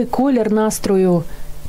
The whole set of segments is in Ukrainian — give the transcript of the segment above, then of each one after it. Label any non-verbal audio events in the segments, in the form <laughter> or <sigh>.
Коли колір настрою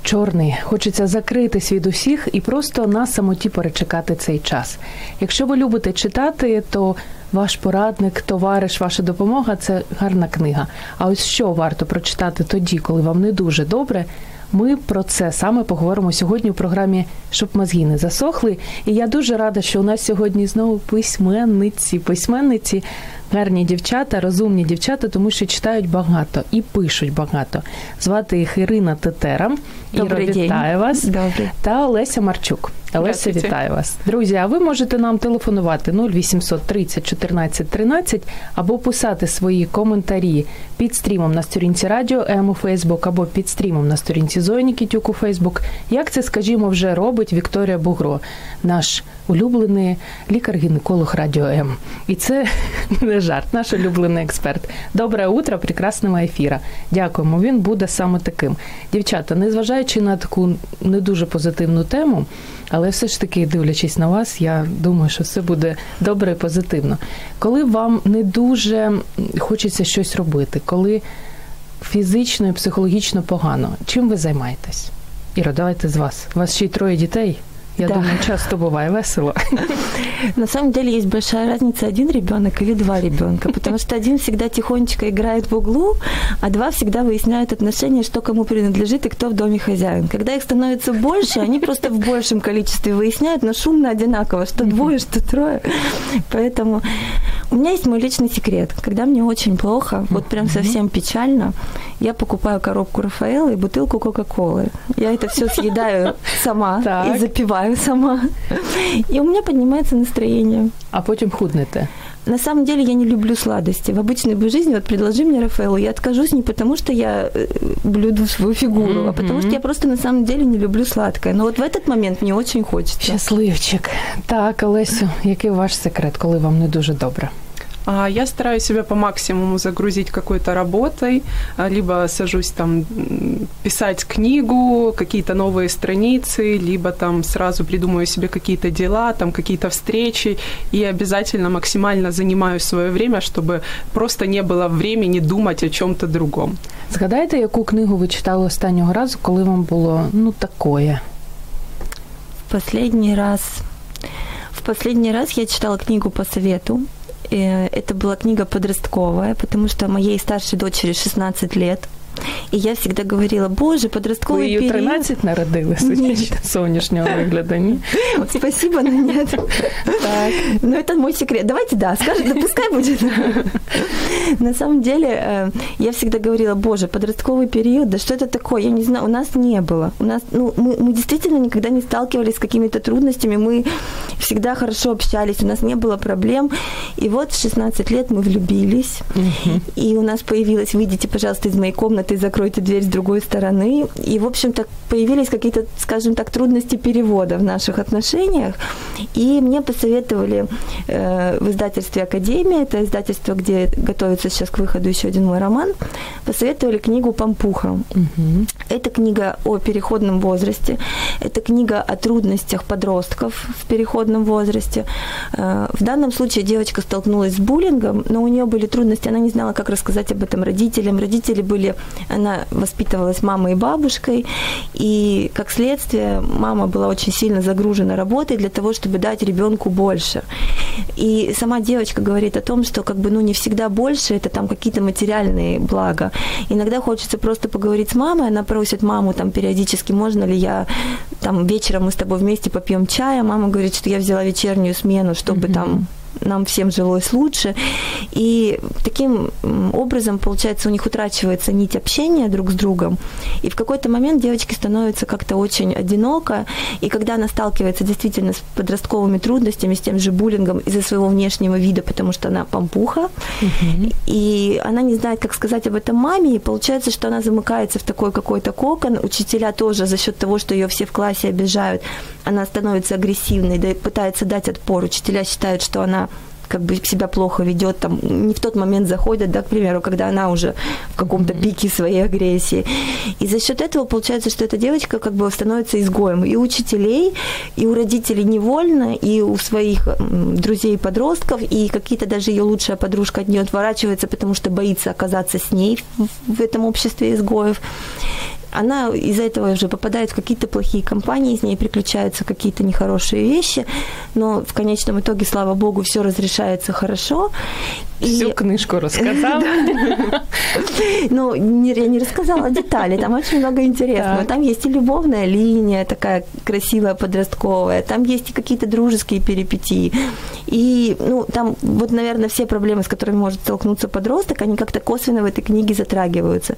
чорний, хочеться закритись від усіх і просто на самоті перечекати цей час. Якщо ви любите читати, то ваш порадник, товариш, ваша допомога це гарна книга. А ось що варто прочитати тоді, коли вам не дуже добре. Ми про це саме поговоримо сьогодні у програмі Щоб мозги не засохли. І я дуже рада, що у нас сьогодні знову письменниці. Письменниці, гарні дівчата, розумні дівчата, тому що читають багато і пишуть багато. Звати їх Ірина Тетера. Добрий Іро, день. вітаю вас. Добрий. Та Олеся Марчук. Олеся, вітаю вас. Друзі, а ви можете нам телефонувати 0800 30 14 13 або писати свої коментарі під стрімом на сторінці Радіо М у Фейсбук або під стрімом на сторінці Зої Нікітюк у Фейсбук. Як це, скажімо, вже робить Вікторія Бугро, наш улюблений лікар-гінеколог Радіо М. І це <laughs> не жарт, наш улюблений експерт. Добре утро, прекрасного ефіра. Дякуємо. Він буде саме таким. Дівчата, незважаючи на таку не дуже позитивну тему, але все ж таки, дивлячись на вас, я думаю, що все буде добре і позитивно. Коли вам не дуже хочеться щось робити, коли фізично і психологічно погано, чим ви займаєтесь? Іро, давайте з вас. У вас ще й троє дітей. Я Да. думаю, часто буває весело. <laughs> На самом деле есть большая разница один ребенок или два ребенка, потому что один всегда тихонечко играет в углу, а два всегда выясняют отношения, что кому принадлежит и кто в доме хозяин. Когда их становится больше, они просто в большем количестве выясняют, но шумно одинаково, что двое, что трое. Поэтому у меня есть мой личный секрет. Когда мне очень плохо, вот прям совсем печально, я покупаю коробку Рафаэла и бутылку Кока-Колы. Я это все съедаю сама и запиваю сама. И у меня поднимается настроение. А потім худнете. На самом деле я не люблю сладости. В обычной бы жизни вот предложи мне Рафаэлу, я откажусь не потому, что я э, блюду свою фигуру, а потому что я просто на самом деле не люблю сладкое. Но вот в этот момент мне очень хочется. Щасливчик. Так, Олесю, який ваш секрет, коли вам не дуже добре? А Я стараюсь себя по максимуму загрузить какой-то работой, а, либо сажусь там писать книгу, какие-то новые страницы, либо там сразу придумаю себе какие-то дела, там какие-то встречи, и обязательно максимально занимаю свое время, чтобы просто не было времени думать о чем-то другом. Згадайте, яку книгу ви читали останнього разу, коли вам було ну такое? В последний раз... В последний раз я читала книгу по совету. Э, Это была книга подростковая, потому что моей старшей дочери 16 лет. И я всегда говорила, боже, подростковый Ви її у период. 13 народили, судячи з зовнішнього вигляду, ні? Спасибо, но нет. Так. Но это мой секрет. Давайте, да, скажет, да пускай будет. На самом деле, э, я всегда говорила, боже, подростковый период, да что это такое? Я не знаю, у нас не было. У нас, ну, мы, мы действительно никогда не сталкивались с какими-то трудностями, мы всегда хорошо общались, у нас не было проблем. И вот в 16 лет мы влюбились, и у нас появилась, выйдите, пожалуйста, из моей комнаты и закройте дверь с другой стороны. И, в общем-то, появились какие-то, скажем так, трудности перевода в наших отношениях. И мне посоветовали э, в издательстве «Академия», это издательство, где готовится сейчас к выходу еще один мой роман, посоветовали книгу «Пампуха». Это книга о переходном возрасте, это книга о трудностях подростков в переходном возрасте. Э, В данном случае девочка столкнулась с буллингом, но у нее были трудности, она не знала, как рассказать об этом родителям. Родители были, она воспитывалась мамой и бабушкой, и как следствие мама была очень сильно загружена работой для того, чтобы дать ребенку больше. И сама девочка говорит о том, что как бы ну не всегда больше это там какие-то материальные блага. Иногда хочется просто поговорить с мамой, она просит маму там периодически, можно ли я там вечером мы с тобой вместе попьем чая, мама говорит, что я взяла вечернюю смену, чтобы там нам всем жилось лучше. И таким образом, получается, у них утрачивается нить общения друг с другом. И в какой-то момент девочке становится как-то очень одиноко. И когда она сталкивается действительно с подростковыми трудностями, с тем же буллингом из-за своего внешнего вида, потому что она помпуха, угу. и она не знает, как сказать об этом маме, и получается, что она замыкается в такой какой-то кокон. Учителя тоже за счет того, что ее все в классе обижают, она становится агрессивной, да, пытается дать отпор. Учителя считают, что она как бы себя плохо ведет, там не в тот момент заходят, да, к примеру, когда она уже в каком-то пике своей агрессии. И за счет этого получается, что эта девочка как бы становится изгоем и учителей, и у родителей невольно, и у своих друзей подростков, и какие-то даже ее лучшая подружка от нее отворачивается, потому что боится оказаться с ней в этом обществе изгоев она из-за этого уже попадает в какие-то плохие компании, с ней приключаются какие-то нехорошие вещи, но в конечном итоге, слава богу, все разрешается хорошо. Всю и... книжку <laughs> рассказала. Ну, я не рассказала детали, там очень много интересного. Там есть и любовная линия такая красивая, подростковая, там есть и какие-то дружеские перипетии. И, ну, там вот, наверное, все проблемы, с которыми может столкнуться подросток, они как-то косвенно в этой книге затрагиваются.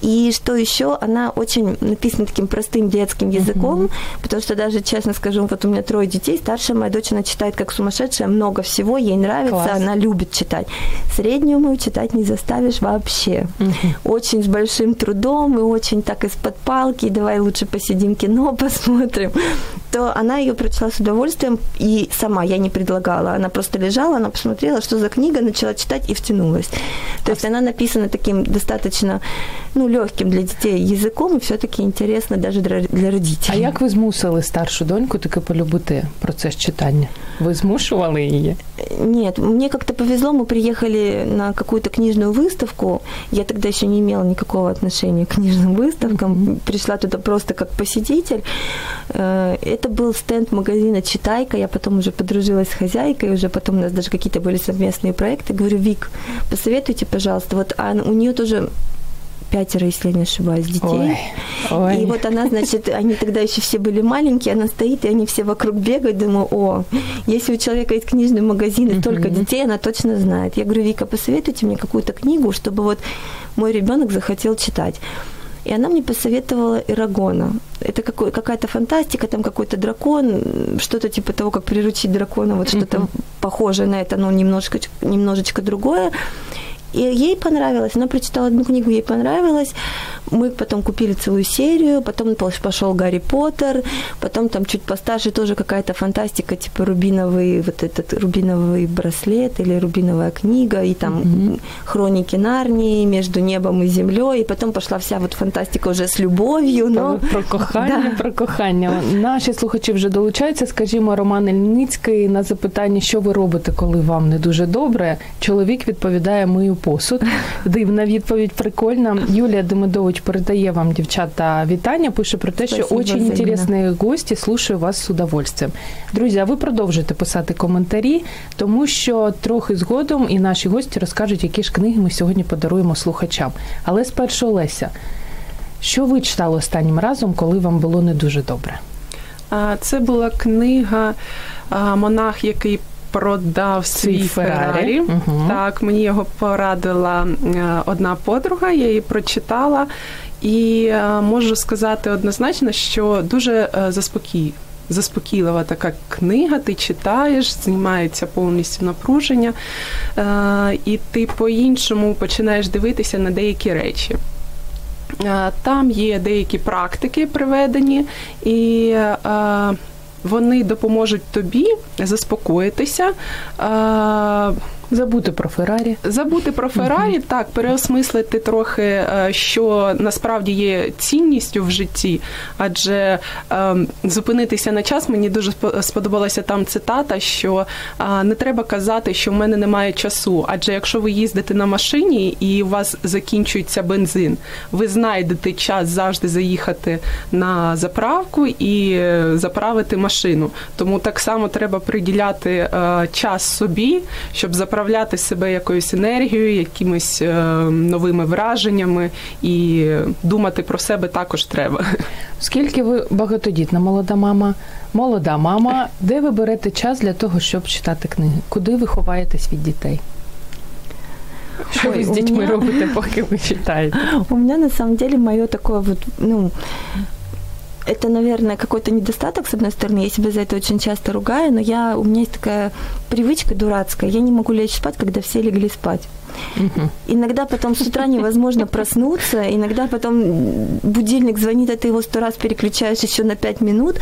И что еще, она очень написана таким простым детским языком, потому что даже, честно скажу, вот у меня трое детей, старшая моя дочь, она читает как сумасшедшая, много всего, ей нравится, Класс. она любит читать читать. Среднюю мою читать не заставишь вообще. Угу. Очень с большим трудом и очень так из-под палки, давай лучше посидим кино, <laughs> посмотрим. То она ее прочла с удовольствием и сама, я не предлагала. Она просто лежала, она посмотрела, что за книга, начала читать и втянулась. То есть она написана таким достаточно ну, легким для детей языком, и все-таки интересно даже для родителей. А як ви змусили старшу доньку таки полюбити процес читання? Ви змушували її? Нет, мне как-то повезло, мы приехали на какую-то книжную выставку. Я тогда еще не имела никакого отношения к книжным выставкам. Пришла туда просто как посетитель. Э, это был стенд магазина «Читайка». Я потом уже подружилась с хозяйкой, уже потом у нас даже какие-то были совместные проекты. Говорю, Вик, посоветуйте, пожалуйста. Вот а у нее тоже пятеро, если я не ошибаюсь, детей. Ой, ой. И вот она, значит, они тогда еще все были маленькие, она стоит, и они все вокруг бегают. Думаю, о, если у человека есть книжный магазин и столько uh-huh. детей, она точно знает. Я говорю, Вика, посоветуйте мне какую-то книгу, чтобы вот мой ребенок захотел читать. И она мне посоветовала Ирагона. Это какой, какая-то фантастика, там какой-то дракон, что-то типа того, как приручить дракона, вот что-то похожее на это, но немножко, немножечко другое. И ей понравилось. Она прочитала одну книгу, ей понравилось. Мы потом купили целую серию, потом пошел Гарри Поттер, потом там чуть постарше тоже какая-то фантастика, типа рубиновый, вот этот рубиновый браслет или рубиновая книга, и там mm-hmm. хроники Нарнии между небом и землей, и потом пошла вся вот фантастика уже з любов'ю. Но... Про кохання, да. про кохання. Наші слухачі вже долучаються. Скажімо, Роман Ельницький на запитання, що ви робите, коли вам не дуже добре. Чоловік відповідає мию посуд. Дивна відповідь, прикольна. Юлія Демидович передає вам, дівчата, вітання. Пише про те, що дуже інтересні гості, слушаю вас з удовольствием. Друзі, а ви продовжуйте писати коментарі, тому що трохи згодом і наші гості розкажуть, які ж книги ми сьогодні подаруємо слухачам. Але спершу Олеся, що ви читали останнім разом, коли вам було не дуже добре? Це була книга Монах, який продав свій Феррарі. Угу. Так, мені його порадила е, одна подруга, я її прочитала, і е, можу сказати однозначно, що дуже е, заспокій. Заспокійлива така книга, ти читаєш, знімається повністю напруження, і ти по-іншому починаєш дивитися на деякі речі. Там є деякі практики приведені, і вони допоможуть тобі заспокоїтися. Забути про Феррарі. Забути про Феррарі, uh так, переосмислити трохи, е, що насправді є цінністю в житті, адже е, зупинитися на час мені дуже сподобалася там цитата, що е, не треба казати, що в мене немає часу. Адже якщо ви їздите на машині і у вас закінчується бензин, ви знайдете час завжди заїхати на заправку і заправити машину. Тому так само треба приділяти час собі, щоб заправити заправляти себе якоюсь енергією, якимись е, новими враженнями, і думати про себе також треба. Скільки ви багатодітна молода мама, молода мама, де ви берете час для того, щоб читати книги? Куди ви ховаєтесь від дітей? Що ви з дітьми мене- робите, поки ви читаєте? <laughs> У меня на самом деле мое такое вот, ну, это, наверное, какой-то недостаток, с одной стороны. Я себя за это очень часто ругаю, но я, у меня есть такая привычка дурацкая. Я не могу лечь спать, когда все легли спать. Иногда потом с утра невозможно проснуться, иногда потом будильник звонит, а ты его сто раз переключаешь еще на пять минут.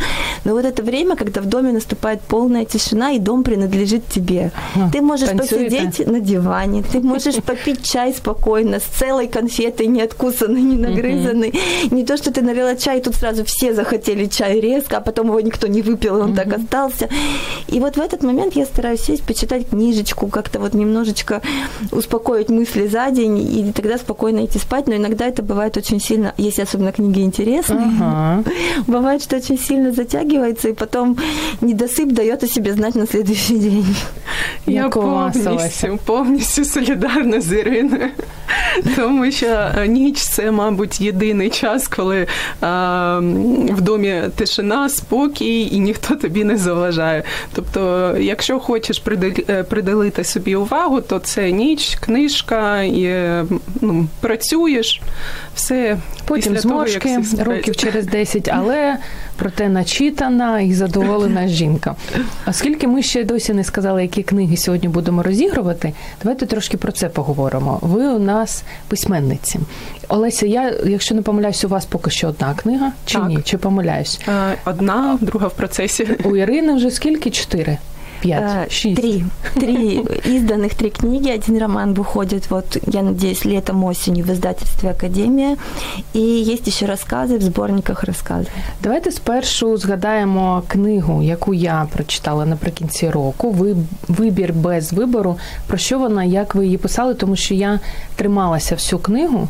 Но вот это время, когда в доме наступает полная тишина, и дом принадлежит тебе. Ты можешь танцуете? посидеть на диване, ты можешь попить чай спокойно, с целой конфетой, не откусанной, не нагрызанной. Не то, что ты налила чай, и тут сразу все захотели чай резко, а потом его никто не выпил, и он так остался. И вот в этот момент я стараюсь сесть, почитать книжечку, как-то вот немножечко успокоить мысли за день, и тогда спокойно идти спать. Но иногда это бывает очень сильно, если особенно книги интересные, Ага. <laughs> бывает, что очень сильно затягивается, и потом недосып дает о себе знать на следующий день. Я Як у вас, Олеся? повністю, повністю солідарна з Іриною. Тому що е, ніч це, мабуть, єдиний час, коли а, в домі тишина, спокій і ніхто тобі не заважає. Тобто, якщо хочеш приділ- е, приділити собі увагу, то це ніч, книжка, і ну, працюєш, все Потім після того, як зморшки всі сплять. років через 10, але проте начитана і задоволена жінка. Оскільки ми ще досі не сказали, які книги сьогодні будемо розігрувати, давайте трошки про це поговоримо. Ви у нас письменниці. Олеся, я, якщо не помиляюсь, у вас поки що одна книга, чи Так. ні? Чи помиляюсь? Е, Одна, друга в процесі. У Ірини вже скільки? Чотири? Э, П'ять? Шість? Три. Три изданных три книги. Один роман выходит, вот, я надеюсь, летом, осенью в издательстве «Академия». И есть еще рассказы в сборниках рассказов. Давайте спершу згадаємо книгу, яку я прочитала наприкінці року. Ви вибір без вибору. Про що вона, як ви її писали? Тому що я трималася всю книгу.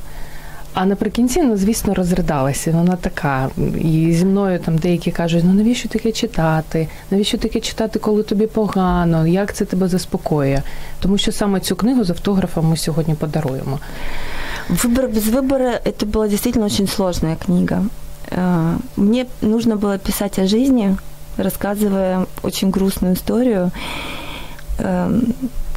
А наприкінці, ну звісно, розридалася. Вона така. І зі мною там деякі кажуть: ну навіщо таке читати? Навіщо таке читати, коли тобі погано? Як це тебе заспокоює? Тому що саме цю книгу з автографом ми сьогодні подаруємо. Выбор без выбора – это была действительно очень сложная книга. Э, Мне нужно было писать о жизни, рассказывая очень грустную историю.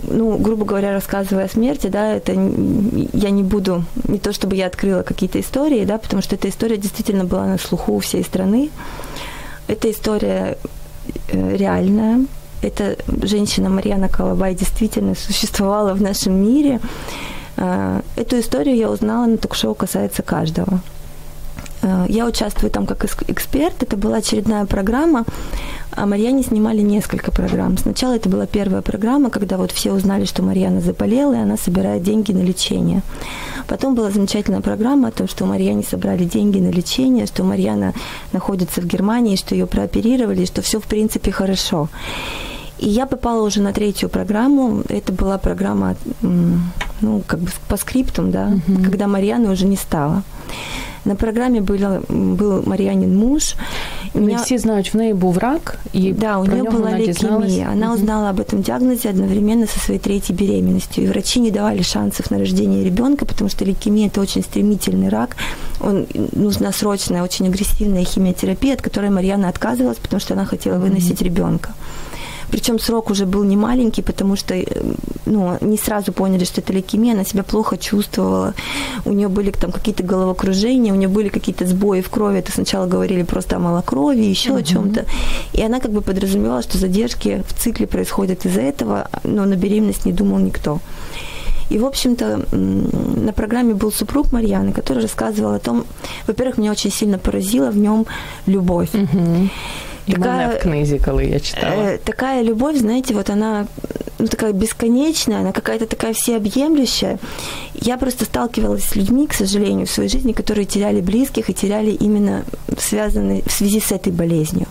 Ну, грубо говоря, рассказывая о смерти, да, это я не буду, не то чтобы я открыла какие-то истории, да, потому что эта история действительно была на слуху у всей страны. Эта история э, реальная. Эта женщина Марьяна Колобай действительно существовала в нашем мире. Э, Эту историю я узнала на ток-шоу «Касается каждого». Э, Я участвую там как эксперт. Это была очередная программа. А Марьяне снимали несколько программ. Сначала это была первая программа, когда вот все узнали, что Марьяна заболела, и она собирает деньги на лечение. Потом была замечательная программа о том, что у Марьяне собрали деньги на лечение, что Марьяна находится в Германии, что ее прооперировали, что все в принципе хорошо. И я попала уже на третью программу. Это была программа, ну, как бы по скриптам, да, когда Марьяны уже не стало. На программе было, был Марьянин муж. Не Меня- всі знають, в неї був рак, і да, у про нее нього была вона дізналась. лейкемия. Она Мгм. узнала об этом диагнозе одновременно со своей третьей беременностью. И врачи не давали шансов на рождение ребенка, потому что лейкемия – это очень стремительный рак. Он, нужна срочная, очень агрессивная химиотерапия, от которой Марьяна отказывалась, потому что она хотела выносить ребенка. Причем срок уже был не маленький, потому что э, ну, не сразу поняли, что это лейкемия, она себя плохо чувствовала, у нее были там какие-то головокружения, у нее были какие-то сбои в крови, это сначала говорили просто о малокровии, еще о чем-то. И она как бы подразумевала, что задержки в цикле происходят из-за этого, но на беременность не думал никто. И, в общем-то, на программе был супруг Марьяны, который рассказывал о том, во-первых, меня очень сильно поразила в нем любовь. Угу. І Така- мене в книзі, коли я читала. Э, такая любовь, знаете, вот она ну, такая бесконечная, она какая-то такая всеобъемлющая. Я просто сталкивалась с людьми, к сожалению, в своей жизни, которые теряли близких и теряли именно связанные в связи с этой болезнью.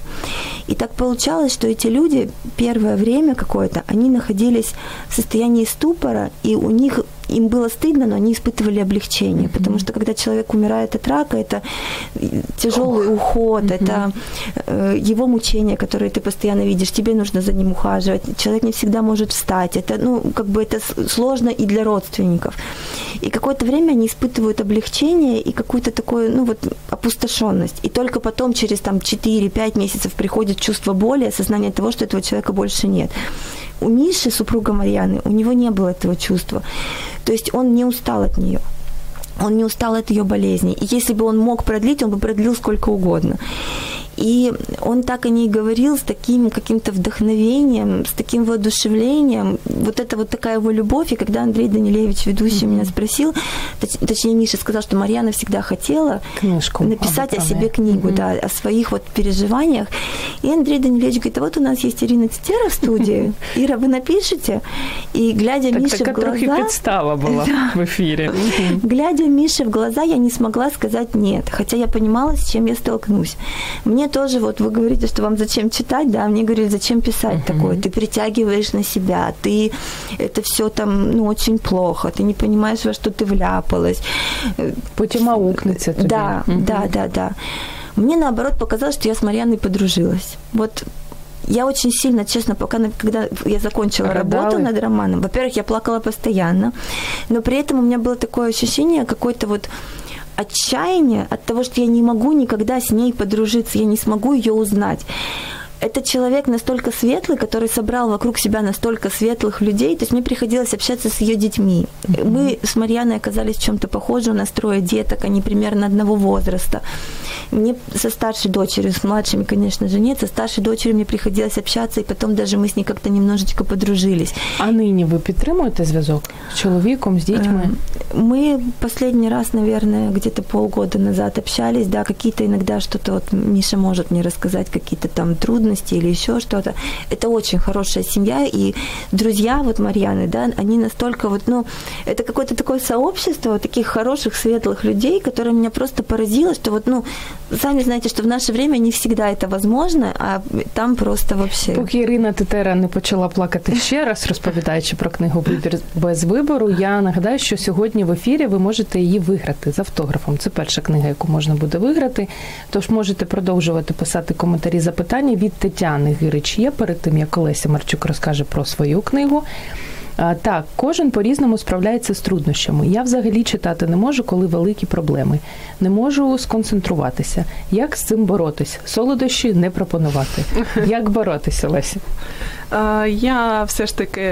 И так получалось, что эти люди первое время какое-то, они находились в состоянии ступора, и у них им было стыдно, но они испытывали облегчение, потому что когда человек умирает от рака, это тяжелый Ох. уход, это э, его мучения, которые ты постоянно видишь, тебе нужно за ним ухаживать, человек не всегда может встать, это, ну, как бы это сложно и для родственников. И какое-то время они испытывают облегчение и какую-то такую, ну вот, опустошенность. И только потом, через там 4-5 месяцев приходит чувство боли, осознание того, что этого человека больше нет. У Миши, супруга Марьяны, у него не было этого чувства. То есть он не устал от нее он не устал от ее болезни. И если бы он мог продлить, он бы продлил сколько угодно. И он так о ней говорил с таким каким-то вдохновением, с таким воодушевлением. Вот это вот такая его любовь. И когда Андрей Данилевич, ведущий, mm-hmm. меня спросил, точ- точнее, Миша сказал, что Марьяна всегда хотела Книжку написать о себе книгу, mm-hmm. да, о своих вот переживаниях. И Андрей Данилевич говорит, а вот у нас есть Ирина Цитера в студии. <laughs> Ира, вы напишите? И глядя так, Мише в глаза... трохи подстава была <laughs> в эфире. Глядя Мише в глаза, я не смогла сказать нет, хотя я понимала, с чем я столкнусь. Мне тоже, вот вы говорите, что вам зачем читать, да, мне говорили, зачем писать uh-huh. такое, ты притягиваешь на себя, ты это все там, ну, очень плохо, ты не понимаешь, во что ты вляпалась. Потім аукнеться тобі. Да, uh-huh. да, да, да. Мне, наоборот, показалось, что я с Марьяной подружилась. Вот я очень сильно, честно, пока когда я закончила Рыдала. работу над романом, во-первых, я плакала постоянно, но при этом у меня было такое ощущение какой-то вот отчаяние от того, что я не могу никогда с ней подружиться, я не смогу ее узнать это человек настолько светлый, который собрал вокруг себя настолько светлых людей. То есть мне приходилось общаться с ее детьми. Mm-hmm. Мы с Марьяной оказались в чем-то похожи. У нас трое деток, они примерно одного возраста. Мне со старшей дочерью, с младшими, конечно же, нет. Со старшей дочерью мне приходилось общаться, и потом даже мы с ней как-то немножечко подружились. А ныне вы підтримуєте зв'язок с человеком, с детьми? Мы последний раз, наверное, где-то полгода назад общались, да, какие-то иногда что-то вот Миша может мне рассказать, какие-то там трудности трудности или еще что-то. Это очень хорошая семья, и друзья вот Марьяны, да, они настолько вот, ну, это какое-то такое сообщество вот таких хороших, светлых людей, которое меня просто поразило, что вот, ну, сами знаете, что в наше время не всегда это возможно, а там просто вообще. Поки Ірина Тетера не почала плакати ще раз, розповідаючи про книгу Вибір без вибору, я нагадаю, що сьогодні в ефірі ви можете її виграти з автографом. Це перша книга, яку можна буде виграти. Тож можете продовжувати писати коментарі запитання від Тетяни Гирич є перед тим, як Олеся Марчук розкаже про свою книгу. Так, кожен по-різному справляється з труднощами. Я взагалі читати не можу, коли великі проблеми. Не можу сконцентруватися. Як з цим боротись? Солодощі не пропонувати. Як боротися, Леся? Я все ж таки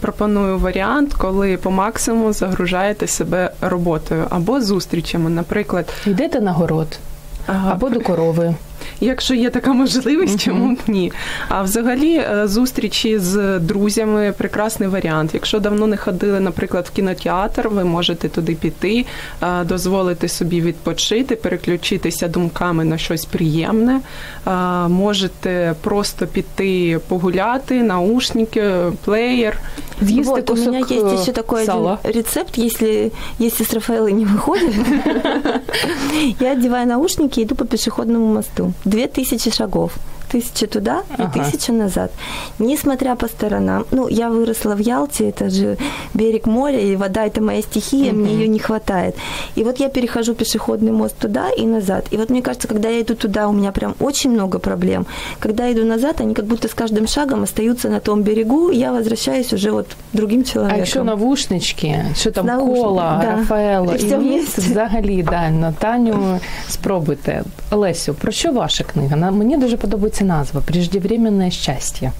пропоную варіант, коли по максимуму загружаєте себе роботою або зустрічами. Наприклад, йдете на город або до корови Якщо є така можливість, чому б ні? А взагалі е, зустрічі з друзями прекрасний варіант. Якщо давно не ходили, наприклад, в кінотеатр, ви можете туди піти, е, дозволити собі відпочити, переключитися думками на щось приємне. Е, можете просто піти погуляти, наушники, плеєр. Съесть вот, у меня есть еще такой сала. один рецепт, если, если с Рафаэлой не выходит. <laughs> Я одеваю наушники и иду по пешеходному мосту. Две тысячи шагов тысяча туда и ага. тысяча назад. Несмотря по сторонам, ну, я выросла в Ялте, это же берег моря, и вода это моя стихия, угу. мне ее не хватает. И вот я перехожу пешеходный мост туда и назад. И вот мне кажется, когда я иду туда, у меня прям очень много проблем. Когда я иду назад, они как будто с каждым шагом остаются на том берегу, и я возвращаюсь уже вот другим человеком. А якщо навушнички, що там Наушники, кола, да. Рафаело і, і міст, взагалі, да, на Таню спробуйте. Олесю, про що ваша книга? Мені дуже подобається називається назва Преждевременне щастя.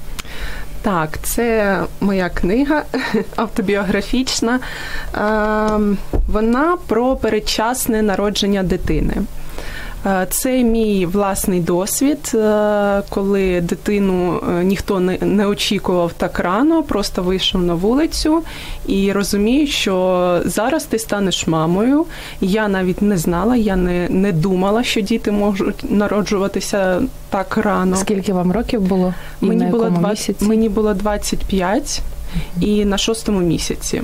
Так, це моя книга <laughs> автобіографічна. Ем, вона про передчасне народження дитини. Е, це мій власний досвід, е, коли дитину е, ніхто не очікував так рано, просто вийшов на вулицю і розумію, що зараз ти станеш мамою. Я навіть не знала, я не не думала, що діти можуть народжуватися так рано. Скільки вам років було? І мені було 20, мені було 25 і на шостому місяці.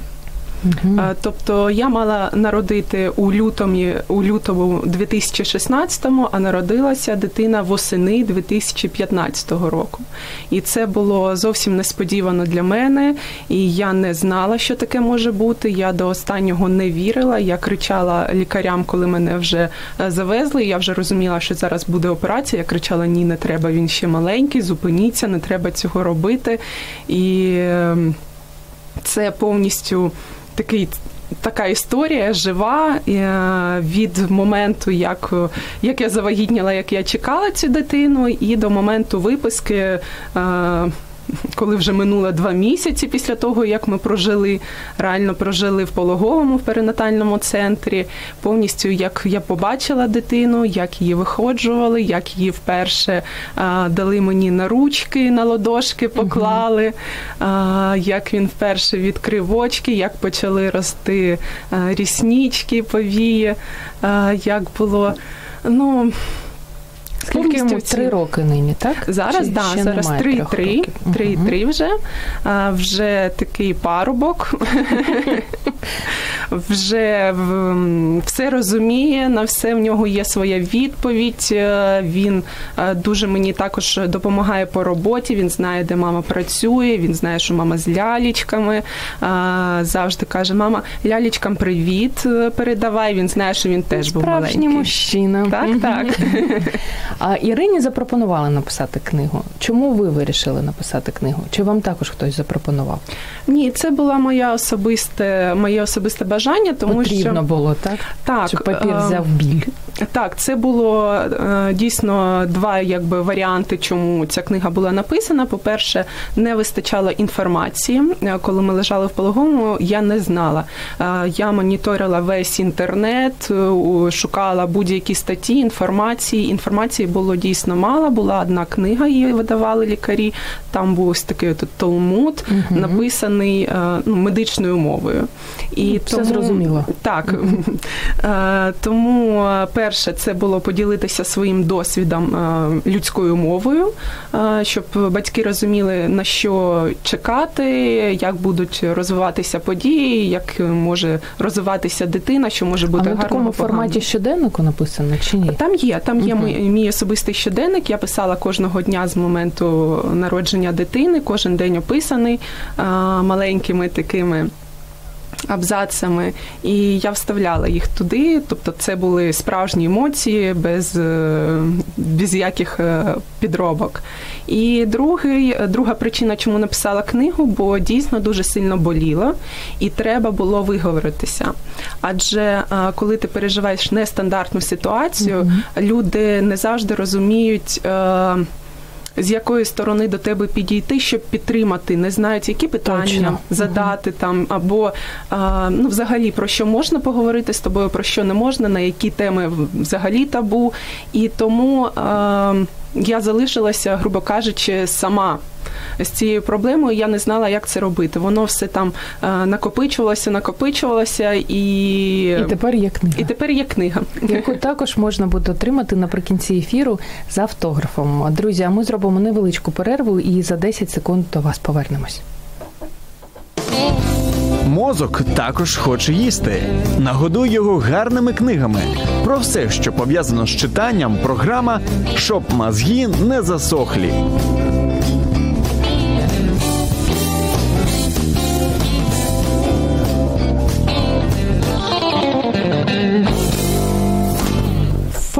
Угу. Тобто я мала народити у лютому у лютому 2016-му, а народилася дитина восени 2015 року. І це було зовсім несподівано для мене, і я не знала, що таке може бути. Я до останнього не вірила. Я кричала лікарям, коли мене вже е, завезли. Я вже розуміла, що зараз буде операція. Я кричала: Ні, не треба. Він ще маленький, зупиніться, не треба цього робити. І ем, це повністю такий. Така історія жива е, від моменту, як як я завагітніла, як я чекала цю дитину, і до моменту виписки е, коли вже минуло два місяці після того, як ми прожили, реально прожили в пологовому в перинатальному центрі, повністю як я побачила дитину, як її виходжували, як її вперше а, дали мені на ручки, на ладошки поклали, а, як він вперше відкрив очки, як почали рости а, ріснічки, повії, як було. ну... Скільки йому три роки нині, так? Зараз да, зараз три-три три-три вже. А, Вже такий парубок, <laughs> вже все розуміє, на все в нього є своя відповідь. Е, він е, дуже мені також допомагає по роботі. Він знає, де мама працює. Він знає, що мама з лялічками. Завжди каже: Мама, лялічкам привіт е, передавай. Він знає, що він теж був маленький. Справжній мужчина. Так, так. <laughs> А Ірині запропонували написати книгу. Чому ви вирішили написати книгу? Чи вам також хтось запропонував? Ні, це була моя особисте, моє особисте бажання, тому Потрібно що було так. Так, Щоб папір е, взяв біль. Так, це було е, дійсно два якби варіанти, чому ця книга була написана. По-перше, не вистачало інформації. Е, коли ми лежали в пологовому, я не знала. Я моніторила весь інтернет, шукала будь-які статті інформації. Інформації було дійсно мало. Була одна книга, її видавали лікарі. Там був ось такий от толмуд, угу. написаний ну, медичною мовою. І Все тому, зрозуміло. Так. Угу. <laughs> Тому перше, це було поділитися своїм досвідом людською мовою, щоб батьки розуміли, на що чекати, як будуть розвиватися події, як може розвиватися дитина, що може бути а гарно. в такому форматі щоденнику написано чи ні? Там є, там є угу. мій, мій особистий щоденник. Я писала кожного дня з моменту народження дитини, кожен день описаний маленькими такими абзацами, і я вставляла їх туди. Тобто, це були справжні емоції без е, без яких е, підробок. І другий, друга причина, чому написала книгу, бо дійсно дуже сильно боліло, і треба було виговоритися. Адже е, коли ти переживаєш нестандартну ситуацію, mm-hmm. люди не завжди розуміють з якої сторони до тебе підійти, щоб підтримати, не знають, які питання Точно. задати там, або а, ну, взагалі про що можна поговорити з тобою, про що не можна, на які теми взагалі табу. І тому а, я залишилася, грубо кажучи, сама з цією проблемою. Я не знала, як це робити. Воно все там е, накопичувалося, накопичувалося і І тепер є книга. І тепер є книга, яку також можна буде отримати наприкінці ефіру з автографом. Друзі, а ми зробимо невеличку перерву і за 10 секунд до вас повернемось. Мозок також хоче їсти. Нагодуй його гарними книгами. Про все, що пов'язано з читанням, програма щоб мозги не засохлі.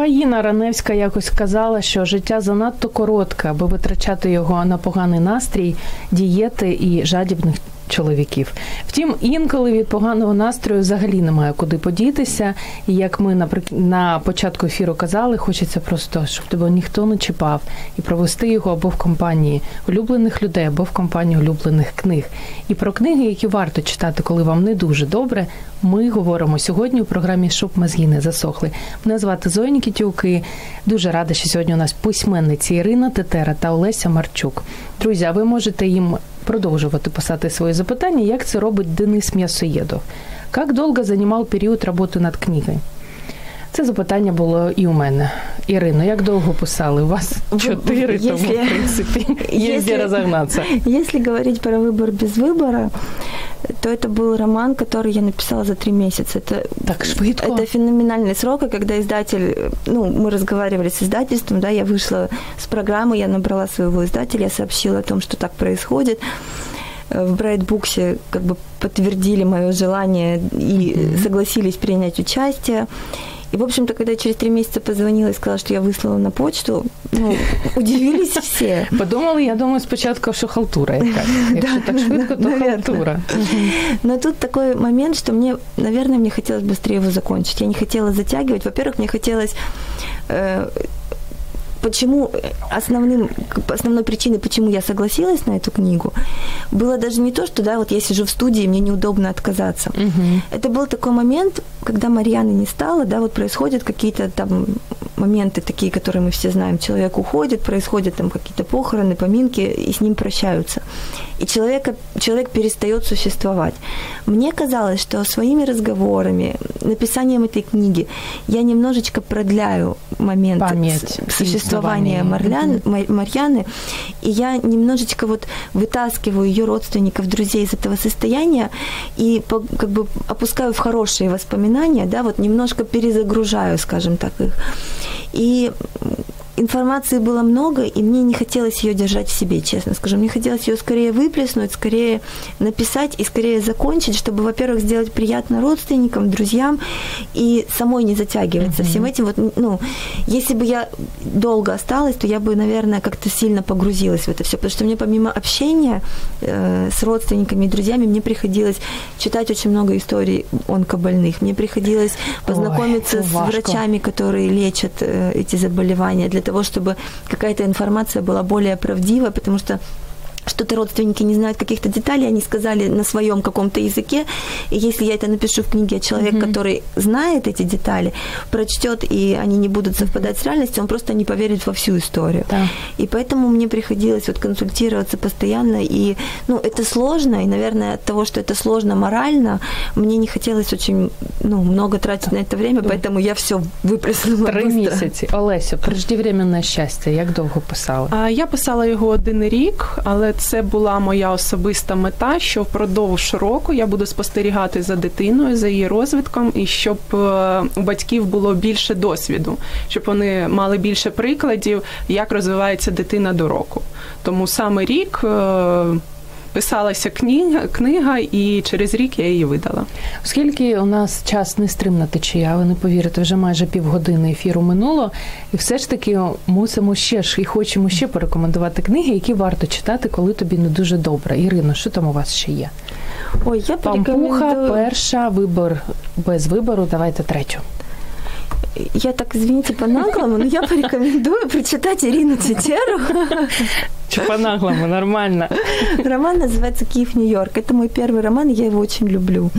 Фаїна Раневська якось сказала, що життя занадто коротке, аби витрачати його на поганий настрій, дієти і жадібних чоловіків. Втім, інколи від поганого настрою взагалі немає куди подітися. І як ми на початку ефіру казали, хочеться просто, щоб тебе ніхто не чіпав і провести його або в компанії улюблених людей, або в компанії улюблених книг. І про книги, які варто читати, коли вам не дуже добре. Ми говоримо сьогодні у програмі «Щоб мозги не засохли. Мене звати Зоя Нікітюк Дуже рада, що сьогодні у нас письменниці Ірина Тетера та Олеся Марчук. Друзі, а ви можете їм продовжувати писати свої запитання, як це робить Денис М'ясоєдов. Як довго займав період роботи над книгою? Це запитання було і у мене. Ірино, як довго писали? У вас чотири, если, тому, в принципі, є де розогнатися. Якщо говорити про вибор без вибору, то это был роман, который я написала за три месяца. Это, так швидко. Это феноменальный срок, и когда издатель, ну, мы разговаривали с издательством, да, я вышла с программы, я набрала своего издателя, я сообщила о том, что так происходит в Брайтбуксе как бы подтвердили мое желание и mm-hmm. согласились принять участие. И, в общем-то, когда я через три месяца позвонила и сказала, что я выслала на почту, ну, удивились все. Подумали, я думаю, спочатку, що халтура якась. Якщо так швидко, то халтура. Но тут такой момент, что мне, наверное, мне хотелось быстрее его закончить. Я не хотела затягивать. Во-первых, мне хотелось э, почему основным, основной причиной, почему я согласилась на эту книгу, было даже не то, что да, вот я сижу в студии, мне неудобно отказаться. Угу. Это был такой момент, когда Марьяны не стало, да, вот происходят какие-то там моменты такие, которые мы все знаем. Человек уходит, происходят там какие-то похороны, поминки, и с ним прощаются. И человека, человек перестает существовать. Мне казалось, что своими разговорами, написанием этой книги я немножечко продляю момент Память, существования Марлян, mm-hmm. Марьяны, и я немножечко вот вытаскиваю ее родственников, друзей из этого состояния и как бы опускаю в хорошие воспоминания, да, вот немножко перезагружаю, скажем так, их. И информации было много, и мне не хотелось ее держать в себе, честно скажу. Мне хотелось ее скорее выплеснуть, скорее написать и скорее закончить, чтобы, во-первых, сделать приятно родственникам, друзьям и самой не затягиваться uh-huh. всем этим. Вот, ну, если бы я долго осталась, то я бы, наверное, как-то сильно погрузилась в это все, потому что мне помимо общения э, с родственниками и друзьями, мне приходилось читать очень много историй онкобольных, мне приходилось познакомиться Ой, с важко. врачами, которые лечат э, эти заболевания, для того, чтобы какая-то информация была более правдива, потому что что-то родственники не знают каких-то деталей, они сказали на своем каком-то языке. И если я это напишу в книге, а человек, mm-hmm. который знает эти детали, прочтет, и они не будут совпадать с реальностью, он просто не поверит во всю историю. Да. И поэтому мне приходилось вот консультироваться постоянно. И ну, это сложно, и, наверное, от того, что это сложно морально, мне не хотелось очень ну, много тратить на это время, поэтому я все выплеснула Три місяці. Олеся, преждевременне щастя, як довго писала? А, я писала його один рік, але це була моя особиста мета, що впродовж року я буду спостерігати за дитиною, за її розвитком, і щоб е, у батьків було більше досвіду, щоб вони мали більше прикладів, як розвивається дитина до року. Тому саме рік. Писалася книга, книга, і через рік я її видала. Оскільки у нас час нестримна течія, ви не повірите, вже майже півгодини ефіру минуло, і все ж таки мусимо ще ж і хочемо ще порекомендувати книги, які варто читати, коли тобі не дуже добре. Ірино, що там у вас ще є? Ой, я Пампуха, перша, вибор без вибору. Давайте третю. Я так, извините, по-наглому, но я порекомендую прочитать Ирину Тетеру. Че по-наглому, нормально. Роман называется «Киев, Нью-Йорк». Это мой первый роман, я его очень люблю.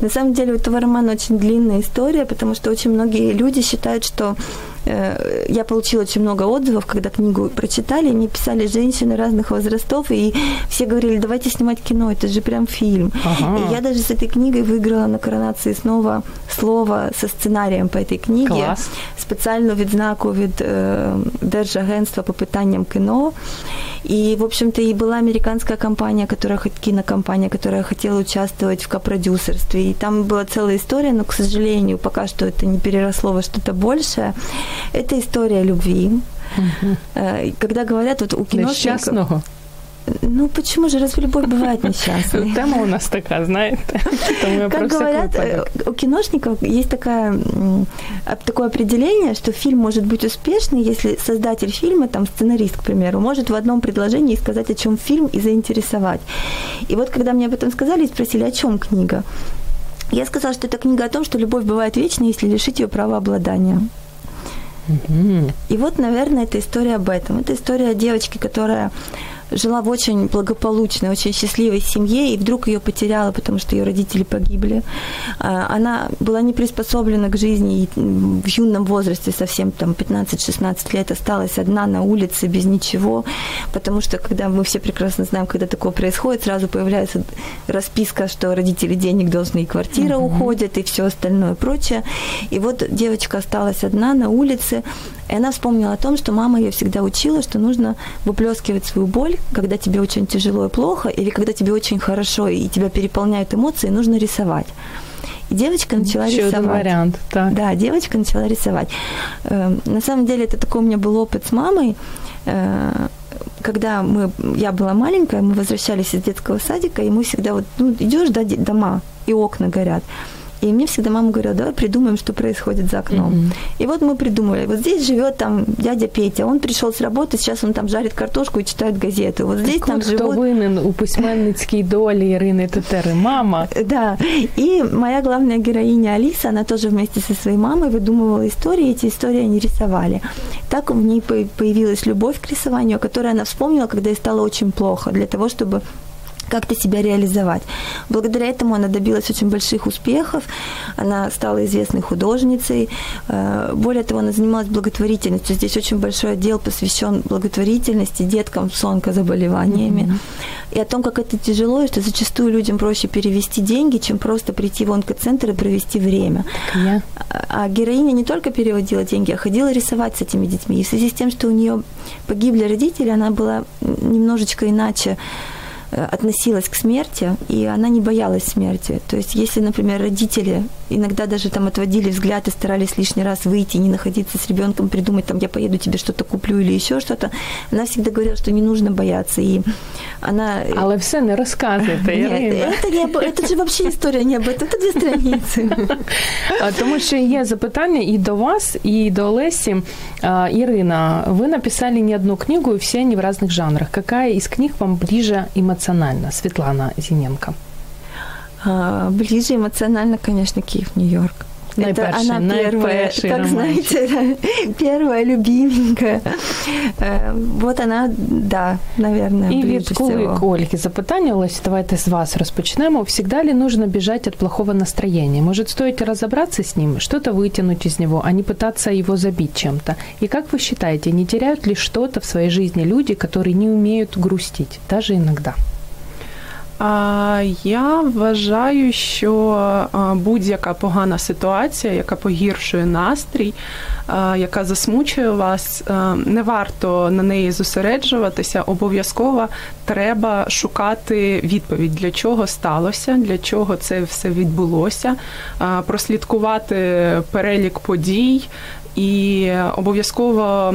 На самом деле у этого романа очень длинная история, потому что очень многие люди считают, что я получила очень много отзывов, когда книгу прочитали, мне писали женщины разных возрастов, и все говорили, давайте снимать кино, это же прям фильм. Ага. И я даже с этой книгой выиграла на коронации снова слово со сценарием по этой книге. Класс. Специальну відзнаку від э, Держагентства по питанням кино. И, в общем-то, и была американская компания, которая, кинокомпания, которая хотела участвовать в копродюсерстве. И там была целая история, но, к сожалению, пока что это не переросло во что-то большее. Это история любви. Угу. Когда говорят вот у киношников... Несчастного? Ну почему же разве любовь бывает <laughs> несчастной? Тема у нас такая, знаете. <laughs> Как говорят, э, у киношников есть такая, такое определение, что фильм может быть успешный, если создатель фильма, там сценарист, к примеру, может в одном предложении сказать, о чем фильм и заинтересовать. И вот когда мне об этом сказали и спросили, о чем книга, я сказала, что это книга о том, что любовь бывает вечной, если лишить ее права обладания. И вот, наверное, это история об этом. Это история о девочке, которая жила в очень благополучной, очень счастливой семье, и вдруг ее потеряла, потому что ее родители погибли. А, она была не приспособлена к жизни, и в юном возрасте, совсем там 15-16 лет, осталась одна на улице без ничего, потому что, когда мы все прекрасно знаем, когда такое происходит, сразу появляется расписка, что родители денег должны, и квартира угу. уходит, и все остальное прочее. И вот девочка осталась одна на улице, И она вспомнила о том, что мама ее всегда учила, что нужно выплескивать свою боль, когда тебе очень тяжело и плохо, или когда тебе очень хорошо и тебя переполняют эмоции, нужно рисовать. И девочка начала Еще рисовать. один вариант, так. Да, девочка начала рисовать. Э, На самом деле это такой у меня был опыт с мамой. Э, Когда мы, я была маленькая, мы возвращались из детского садика, и мы всегда вот, ну, идешь, да, дома, и окна горят. И мне всегда мама говорила, давай придумаем, что происходит за окном. Мгм. И вот мы придумали, вот здесь живет там дядя Петя, он пришел с работы, сейчас он там жарит картошку и читает газету. Вот здесь Так там от хто живут... винен у письменницькій долі Ірини Тетери? Мама. <laughs> Да, и моя главная героиня Алиса, она тоже вместе со своей мамой выдумывала истории, эти истории они рисовали. Так в ней по- появилась любовь к рисованию, которую она вспомнила, когда ей стало очень плохо, для того, чтобы как-то себя реализовать. Благодаря этому она добилась очень больших успехов, она стала известной художницей. Э, Более того, она занималась благотворительностью. Здесь очень большой отдел посвящен благотворительности деткам с онкозаболеваниями. И о том, как это тяжело, и что зачастую людям проще перевести деньги, чем просто прийти в онкоцентр и провести время. Я. А героиня не только переводила деньги, а ходила рисовать с этими детьми. И в связи с тем, что у нее погибли родители, она была немножечко иначе относилась к смерти, и она не боялась смерти. То есть, если, например, родители иногда даже там отводили взгляд и старались лишний раз выйти, не находиться с ребенком, придумать, там, я поеду тебе что-то куплю или еще что-то, она всегда говорила, что не нужно бояться. И она... Але все не розказуйте, Нет, Ірина. это, не об... это же вообще история не об этом, это две страницы. А, Тому що є запитання і до вас, і до Олесі. А, Ирина, вы написали не одну книгу, и все они в разных жанрах. Какая из книг вам ближе эмоционально? Светлана Зиненко. А, Ближе эмоционально, конечно, Киев, Нью-Йорк. Это она первая, как знаете, <laughs> первая любименькая. Э, Вот она, да, наверное, І ближе від всего. Ольги запитання, Олесь, давайте з вас розпочнемо. Всегда ли нужно бежать от плохого настроения? Может, стоит разобраться с ним, что-то вытянуть из него, а не пытаться его забить чем-то? И как вы считаете, не теряют ли что-то в своей жизни люди, которые не умеют грустить, даже иногда? Я вважаю, що будь-яка погана ситуація, яка погіршує настрій, яка засмучує вас, не варто на неї зосереджуватися. Обов'язково треба шукати відповідь, для чого сталося, для чого це все відбулося, прослідкувати перелік подій. І обов'язково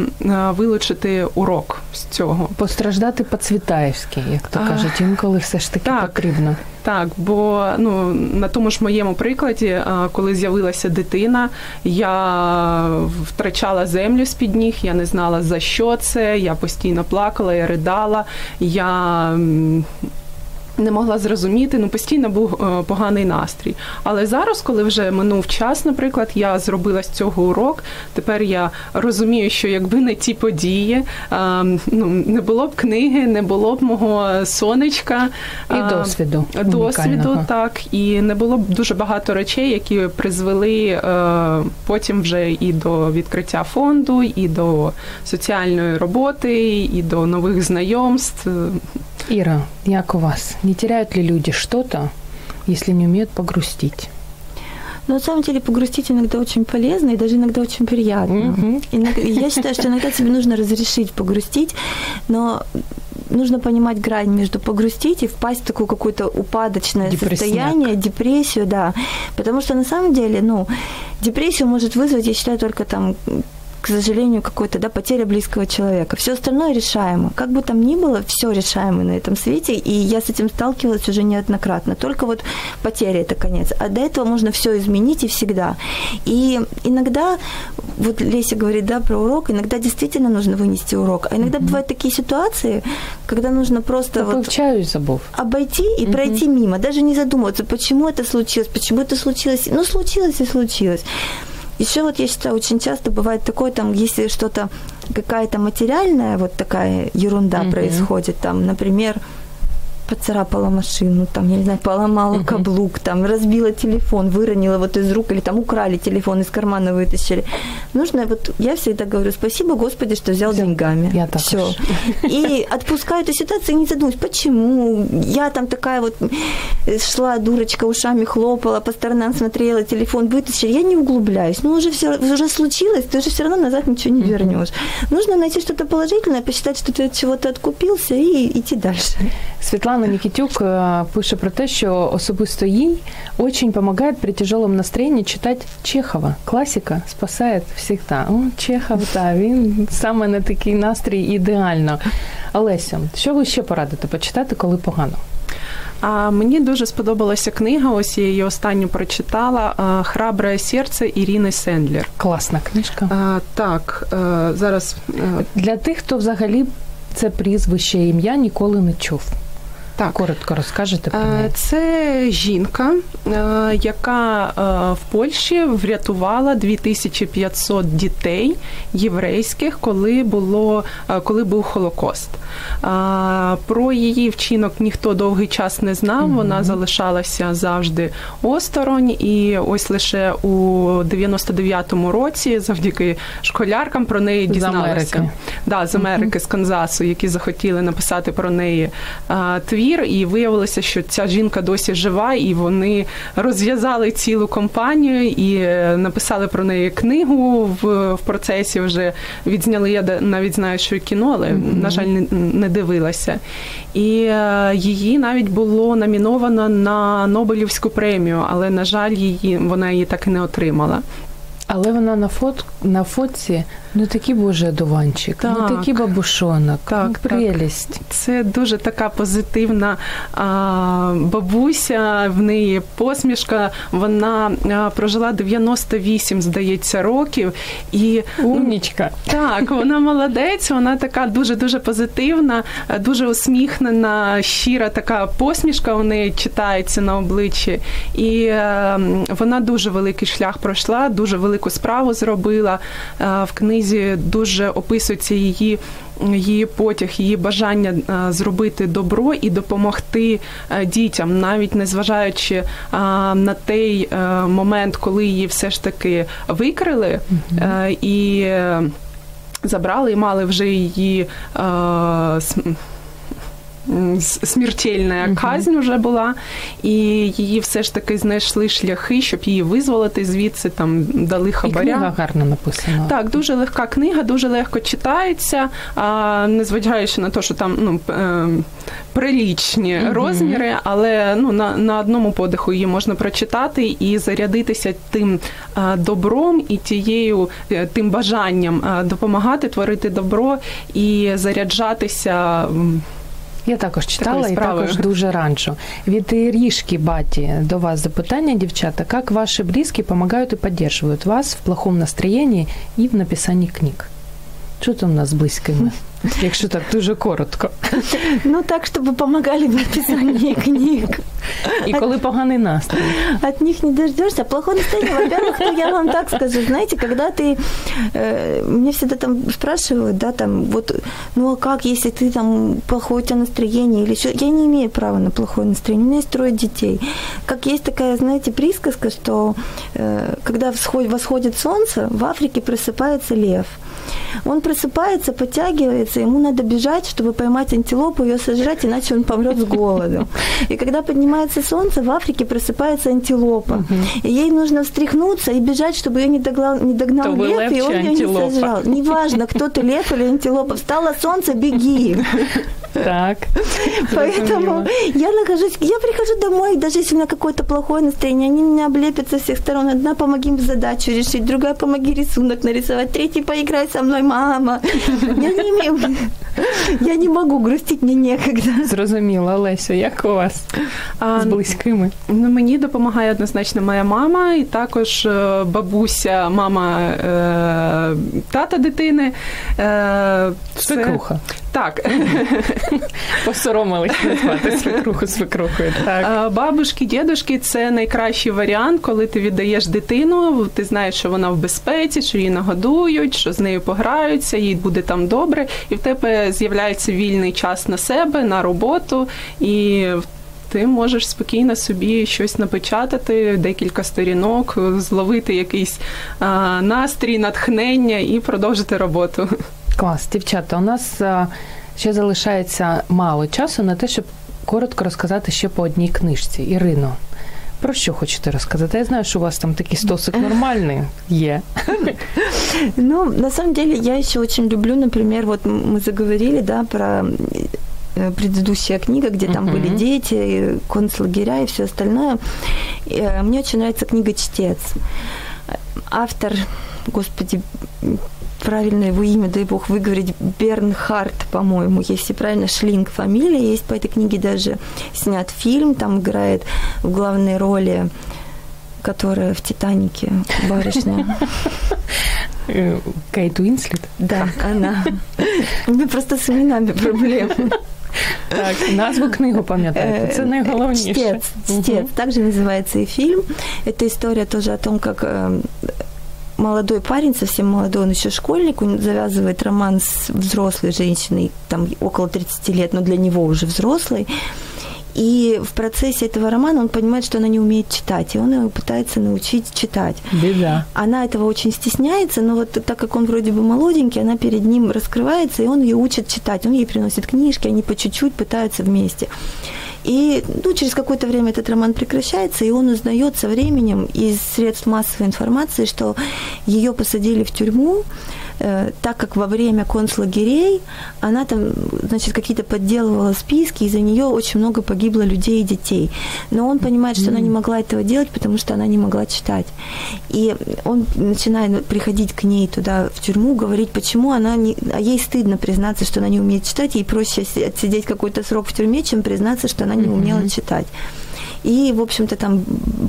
вилучити урок з цього. Постраждати по-цвітаївськи, як то кажуть, інколи все ж таки так. потрібно. Так, бо ну на тому ж моєму прикладі, коли з'явилася дитина, я втрачала землю з під ніг, я не знала за що це. Я постійно плакала, я ридала, я. Не могла зрозуміти, ну постійно був е, поганий настрій. Але зараз, коли вже минув час, наприклад, я зробила з цього урок. Тепер я розумію, що якби не ті події, е, ну не було б книги, не було б мого сонечка І е, досвіду досвіду, так і не було б дуже багато речей, які призвели потім вже і до відкриття фонду, і до соціальної роботи, і до нових знайомств. Ира, як у вас? Не теряют ли люди что-то, если не умеют погрустить? Но на самом деле погрустить иногда очень полезно и даже иногда очень приятно. Мгм. Иногда- я считаю, что иногда тебе нужно разрешить погрустить, но нужно понимать грань между погрустить и впасть в такое какое-то упадочное Депрессняк. состояние, депрессию, да. Потому что на самом деле, ну, депрессию может вызвать, я считаю, только там к сожалению, какой-то, да, потеря близкого человека. Все остальное решаемо. Как бы там ни было, все решаемо на этом свете, и я с этим сталкивалась уже неоднократно. Только вот потеря – это конец. А до этого можно все изменить и всегда. И иногда, вот Леся говорит, да, про урок, иногда действительно нужно вынести урок. А иногда бывают такие ситуации, когда нужно просто вот Повчаюсь, забув. обойти и пройти мимо, даже не задумываться, почему это случилось, почему это случилось. Ну, случилось и случилось. Еще вот я считаю, очень часто бывает такое, там, если что-то, какая-то материальная вот такая ерунда Мгм. происходит, там, например, поцарапала машину, там, я не знаю, поломала uh-huh. каблук, там, разбила телефон, выронила вот из рук, или там украли телефон, из кармана вытащили. Нужно, вот я всегда говорю, спасибо, Господи, что взял Все. деньгами. Я так Все. И отпускаю эту ситуацию и не задумываюсь, почему. Я там такая вот шла, дурочка, ушами хлопала, по сторонам смотрела, телефон вытащили. Я не углубляюсь. Ну, уже все уже случилось, ты уже все равно назад ничего не вернешь. Нужно найти что-то положительное, посчитать, что ты от чего-то откупился и идти дальше. Світлана Нікітюк е, пише про те, що особисто їй очень помогает при тяжелом настроении читати Чехова. Класика спасає всегда. О, Чехов, так, він саме на такий настрій ідеально. Олеся, що ви ще порадите почитати, коли погано? А мені дуже сподобалася книга. Ось я її останню прочитала Храбре серце Ірини Сендлер. Класна книжка. А, Так, е, зараз для тих, хто взагалі це прізвище ім'я ніколи не чув. Так. Коротко розкажете про неї. Це жінка, яка в Польщі врятувала 2500 дітей єврейських, коли було коли був Холокост. Про її вчинок ніхто довгий час не знав. Вона залишалася завжди осторонь, і ось лише у 99-му році, завдяки школяркам, про неї дізналися. З Америки. Да, з Америки, з Канзасу, які захотіли написати про неї твір твір, і виявилося, що ця жінка досі жива, і вони розв'язали цілу компанію і е, написали про неї книгу в, в процесі. Вже відзняли. Я навіть знаю, що кіно, але mm-hmm. на жаль, не, не дивилася. І е, її навіть було номіновано на Нобелівську премію, але на жаль, її вона її так і не отримала. Але вона на фот на фотці ну такий боже одуванчик, так, ну такий бабушонок, так, ну, прелість. Так. Це дуже така позитивна а, бабуся. В неї посмішка. Вона а, прожила 98, здається, років. І умнічка. Так, вона молодець. Вона така дуже дуже позитивна, дуже усміхнена, щира така посмішка у неї читається на обличчі, і а, вона дуже великий шлях пройшла, дуже велику справу зробила в книзі. Дуже описується її. Її потяг, її бажання зробити добро і допомогти дітям, навіть незважаючи на той момент, коли її все ж таки викрили mm-hmm. і забрали, і мали вже її смертельна казнь вже була, і її все ж таки знайшли шляхи, щоб її визволити звідси, там дали хабаря. І книга гарно написана. Так, дуже легка книга, дуже легко читається, а, незважаючи на те, що там ну, е, прилічні uh-huh. розміри, але ну, на, на одному подиху її можна прочитати і зарядитися тим добром і тією е, тим бажанням допомагати творити добро і заряджатися. Я також читала і також дуже раджу. Від Иришки Бати до вас запитання, дівчата. Как ваши близкие помогают и поддерживают вас в плохом настроении и в написании книг? Що там у нас з близькими? <laughs> Якщо так дуже коротко. Ну так, щоб допомагали в написанні книг. І коли поганий настрой. От них не дождешься. Плохое настроение, во-первых, то я вам так скажу, знаете, когда ты, э, мне всегда там спрашивают, да, там, вот, ну а как, если ты там плохое у тебя настроение или что, я не имею права на плохое настроение, у меня есть трое детей. Как есть такая, знаете, присказка, что э, когда восходит солнце, в Африке просыпается лев. Он просыпается, подтягивается, ему надо бежать, чтобы поймать антилопу, ее сожрать, иначе он помрет с голоду. И когда поднимается солнце, в Африке просыпается антилопа. И ей нужно встряхнуться и бежать, чтобы ее не догнал, не догнал лев, и он ее не сожрал. Неважно, кто ты, лев или антилопа. Встало солнце, беги. Так. <laughs> Поэтому я нахожусь, я прихожу домой, даже если у меня какое-то плохое настроение, они меня облепят со всех сторон. Одна помоги им задачу решить, другая помоги рисунок нарисовать, третий поиграй со мной, мама. <laughs> Я не имею, я не могу грустить, мне некогда. Зрозуміло, Олесю, як у вас з близькими? Ну, мені допомагає однозначно моя мама, і також бабуся, мама е, тата дитини. Е, Свекруха. Так. <laughs> Посоромились назвати свекруху свекрухою. Так. Бабушки, дідушки це найкращий варіант, коли ти віддаєш дитину, ти знаєш, що вона в безпеці, що її нагодують, що з нею пограються, їй буде там добре, і в тебе тебе з'являється вільний час на себе, на роботу і. Ти можеш спокійно собі щось напечатати, декілька сторінок, зловити якийсь а, настрій, натхнення і продовжити роботу. Клас, дівчата, у нас а, ще залишається мало часу на те, щоб коротко розказати ще по одній книжці. Ірино, про що хочете розказати? Я знаю, що у вас там такий стосик нормальний є. Ну, на самом деле, я еще очень люблю, например, вот мы заговорили, да, про э, предыдущая книга, где там Мгм. были дети, концлагеря и все остальное. И, э, Мне очень нравится книга «Чтец». Автор, господи, правильно его имя, дай бог выговорить, Бернхард, по-моему, если правильно, Шлинг фамилия. Есть по этой книге даже снят фильм, там играет в главной роли которая в «Титанике» барышня. Е, Кейт Уінсліт. Да, она. У меня просто с именами проблемы. Так, назву книгу пам'ятаєте. Це найголовніше. Чтец, чтец. Мгм. Также называется и фильм. Это история тоже о том, как э, молодой парень, совсем молодой, он еще школьник, он завязывает роман с взрослой женщиной, там около 30 лет, но для него уже взрослой. И в процессе этого романа он понимает, что она не умеет читать, и он ее пытается научить читать. Біда. Она этого очень стесняется, но вот так как он вроде бы молоденький, она перед ним раскрывается, и он ее учит читать. Он ей приносит книжки, они по чуть-чуть пытаются вместе. И ну, через какое-то время этот роман прекращается, и он узнает со временем из средств массовой информации, что ее посадили в тюрьму, э, так как во время концлагерей она там, значит, какие-то подделывала списки, и за нее очень много погибло людей и детей. Но он понимает, что она не могла этого делать, потому что она не могла читать. И он начинает приходить к ней туда, в тюрьму, говорить, почему она не... А ей стыдно признаться, что она не умеет читать, ей проще си- отсидеть какой-то срок в тюрьме, чем признаться, что она не умела читать. И, в общем-то, там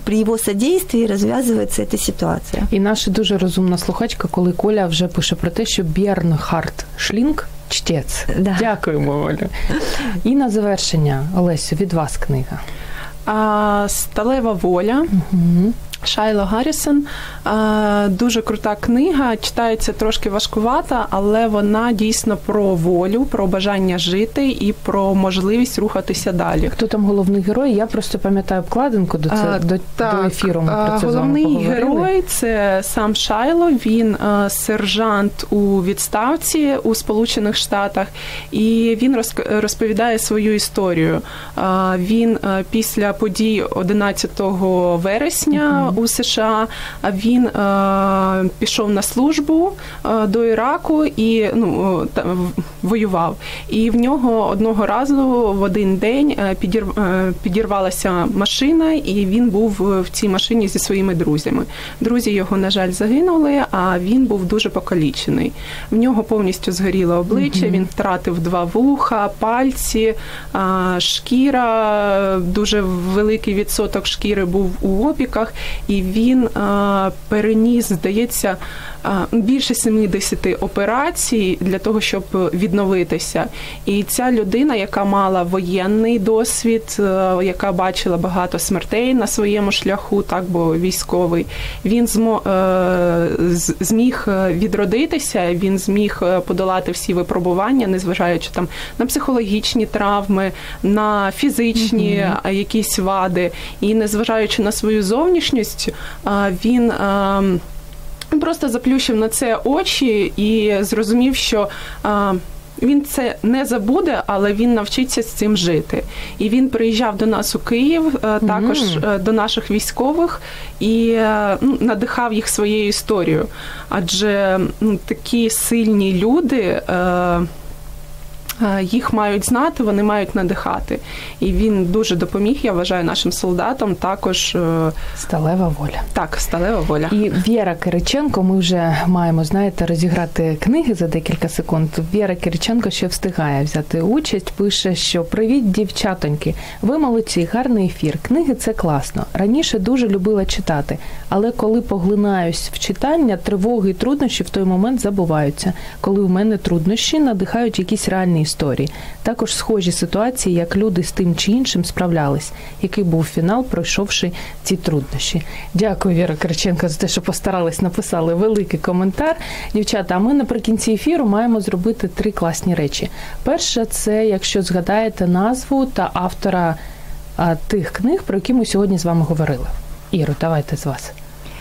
при його содействии розв'язується ця ситуація. І наша дуже розумна слухачка, коли Коля вже пише про те, що Бернхард Шлінг чтець. Да. Дякуємо, Оля. І на завершення, Олесю, від вас книга. А, Сталева воля. Угу. Шайло Гаррісон. Дуже крута книга, читається трошки важкувата, але вона дійсно про волю, про бажання жити і про можливість рухатися далі. Хто там головний герой? Я просто пам'ятаю обкладинку до, це, до, до ефіру. Ми про це головний герой це сам Шайло. Він сержант у відставці у Сполучених Штатах, і він розповідає свою історію. Він після подій 11 вересня у США він е, пішов на службу е, до Іраку і ну та- в- воював. І в нього одного разу в один день е, підір- е, підірвалася машина, і він був е, в цій машині зі своїми друзями. Друзі його, на жаль, загинули, а він був дуже покалічений. В нього повністю згоріло обличчя, він втратив два вуха, пальці, шкіра, дуже великий відсоток шкіри був у опіках, і він а, переніс, здається, більше 70 операцій для того, щоб відновитися. І ця людина, яка мала воєнний досвід, е, яка бачила багато смертей на своєму шляху, так бо військовий, він е, зміг е, відродитися, він зміг подолати всі випробування, незважаючи там на психологічні травми, на фізичні е, якісь вади, і незважаючи на свою зовнішність, він. Він просто заплющив на це очі і зрозумів, що а, він це не забуде, але він навчиться з цим жити. І він приїжджав до нас у Київ, е, також е, до наших військових, і е, ну, надихав їх своєю історією. Адже ну, такі сильні люди. Е, їх мають знати, вони мають надихати. І він дуже допоміг, я вважаю, нашим солдатам також е, Сталева воля. так, сталева воля. І Віра Кириченко, ми вже маємо, знаєте, розіграти книги за декілька секунд. Віра Кириченко ще встигає взяти участь. Пише, що привіт, дівчатоньки. Ви молодці, гарний ефір. Книги це класно. Раніше дуже любила читати, але коли поглинаюсь в читання, тривоги і труднощі в той момент забуваються. Коли в мене труднощі, надихають якісь реальні історії. Також схожі ситуації, як люди з тим чи іншим справлялись, який був фінал, пройшовши ці труднощі. Дякую, Віра Кириченко, за те, що постарались написали великий коментар. Дівчата, а ми наприкінці ефіру маємо зробити три класні речі. Перше, це якщо згадаєте назву та автора а, тих книг, про які ми сьогодні з вами говорили. Іро, давайте з вас.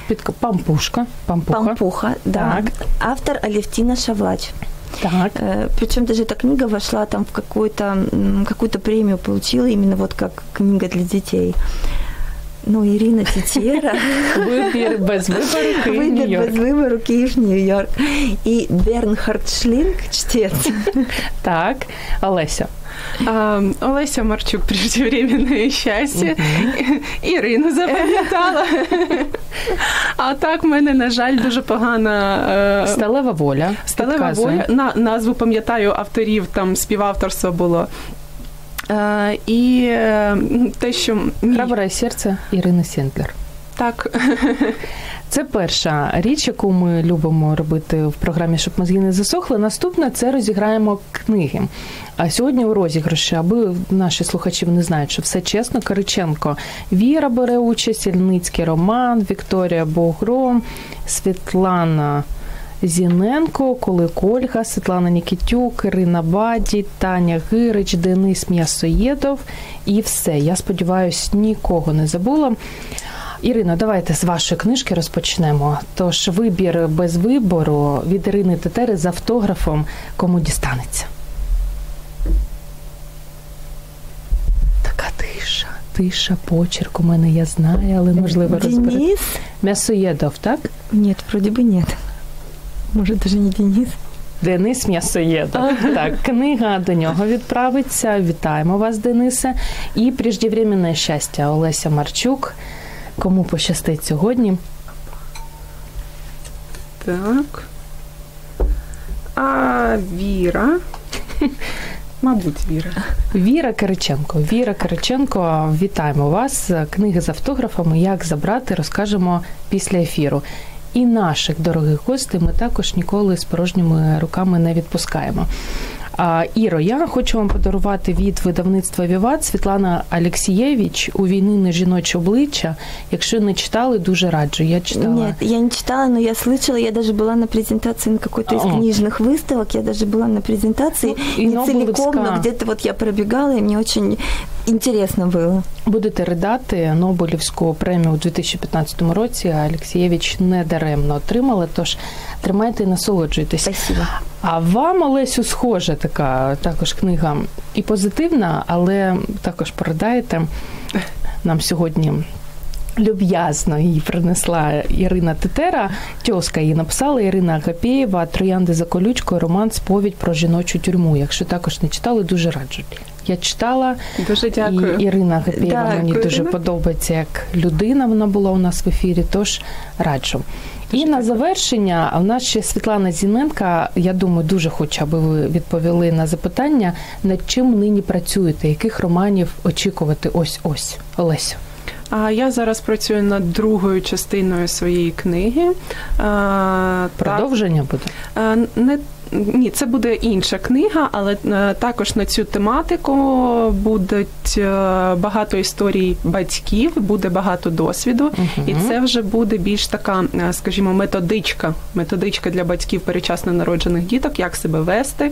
Під Пампушка. Пампуха. Пампуха, да. Так. Автор Алевтина Шавлач. Так. Причем даже эта книга вошла там в какую-то какую-то премию получила именно вот как книга для детей. Ну, Ирина Тетера. <laughs> Вибір без вибору Київ, Выбор без выбора Киев, Нью-Йорк. И Бернхард Шлинг, чтец. Так, Олеся. Олеся Марчук, преждевременное счастье. Ірину запам'ятала. А так в мене, на жаль, дуже погана е, Сталева воля. сталева воля. На, назву пам'ятаю авторів, там співавторство було. Е, І е, те, що мій- Храбре серце Ірини Сендлер. так, Це перша річ, яку ми любимо робити в програмі, щоб мозги не засохли. Наступне це розіграємо книги. А сьогодні у розіграші, аби наші слухачі не знають, що все чесно. Кириченко Віра бере участь, Ільницький Роман, Вікторія Богро, Світлана. Зіненко, Кулик Ольга, Світлана Нікітюк, Ірина Баді, Таня Гирич, Денис М'ясоєдов і все. Я сподіваюся, нікого не забула. Ірино, давайте з вашої книжки розпочнемо. Тож вибір без вибору від Ірини Тетери з автографом кому дістанеться. Така тиша, тиша, почерк у мене я знаю, але можливо розберете. Денис? М'ясоєдов, так? Нет, вроде бы нет. Может, даже не Денис. Денис М'ясоєдов. Так, книга до нього відправиться. Вітаємо вас, Денисе. І преждевременне щастя Олеся Марчук. Кому пощастить сьогодні? так. А Віра. <laughs> Мабуть, Віра. Віра Кириченко. Віра Кириченко, вітаємо вас. Книги з автографами. Як забрати, розкажемо після ефіру. І наших дорогих гостей ми також ніколи з порожніми руками не відпускаємо. А, Іро, я хочу вам подарувати від видавництва Віват Світлана Алексієвич у війни на жіноче обличчя. Якщо не читали, дуже раджу. Я читала. Нет, я не читала, но я слышала, я даже была на презентации на какой-то из О. книжных выставок, я даже была на презентации, Ну, и не целиком, Нобелевская. но где-то вот я пробегала, и мне очень интересно было. Будете ридати Нобелівську премію у 2015 році. а Алексієвич не даремно отримала. Тож тримайте і насолоджуйтесь. Спасибо. А вам, Олесю, схожа така також книга і позитивна, але також передаєте нам сьогодні. Люб'язно її принесла Ірина Тетера. Тьоска її написала Ірина Агапєєва Троянди за колючкою. Роман Сповідь про жіночу тюрму. Якщо також не читали, дуже раджу. Я читала Дуже дякую. і Ірина Агапєєва мені Дякую. дуже подобається як людина. Вона була у нас в ефірі. Тож раджу. І на завершення, в нас ще Світлана Зіненка, я думаю, дуже хоче, аби ви відповіли на запитання, над чим нині працюєте, яких романів очікувати ось ось. Олесю. А я зараз працюю над другою частиною своєї книги. Продовження буде. Не ні, це буде інша книга, але е, також на цю тематику будуть е, багато історій батьків, буде багато досвіду, і це вже буде більш така, е, скажімо, методичка, методичка для батьків перечасно народжених діток, як себе вести,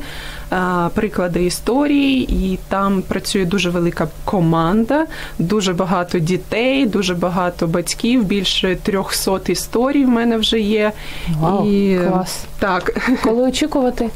приклади історій, і там працює дуже велика команда, дуже багато дітей, дуже багато батьків, більше 300 історій в мене вже є. Вау, і, клас. Так. Коли очікувати?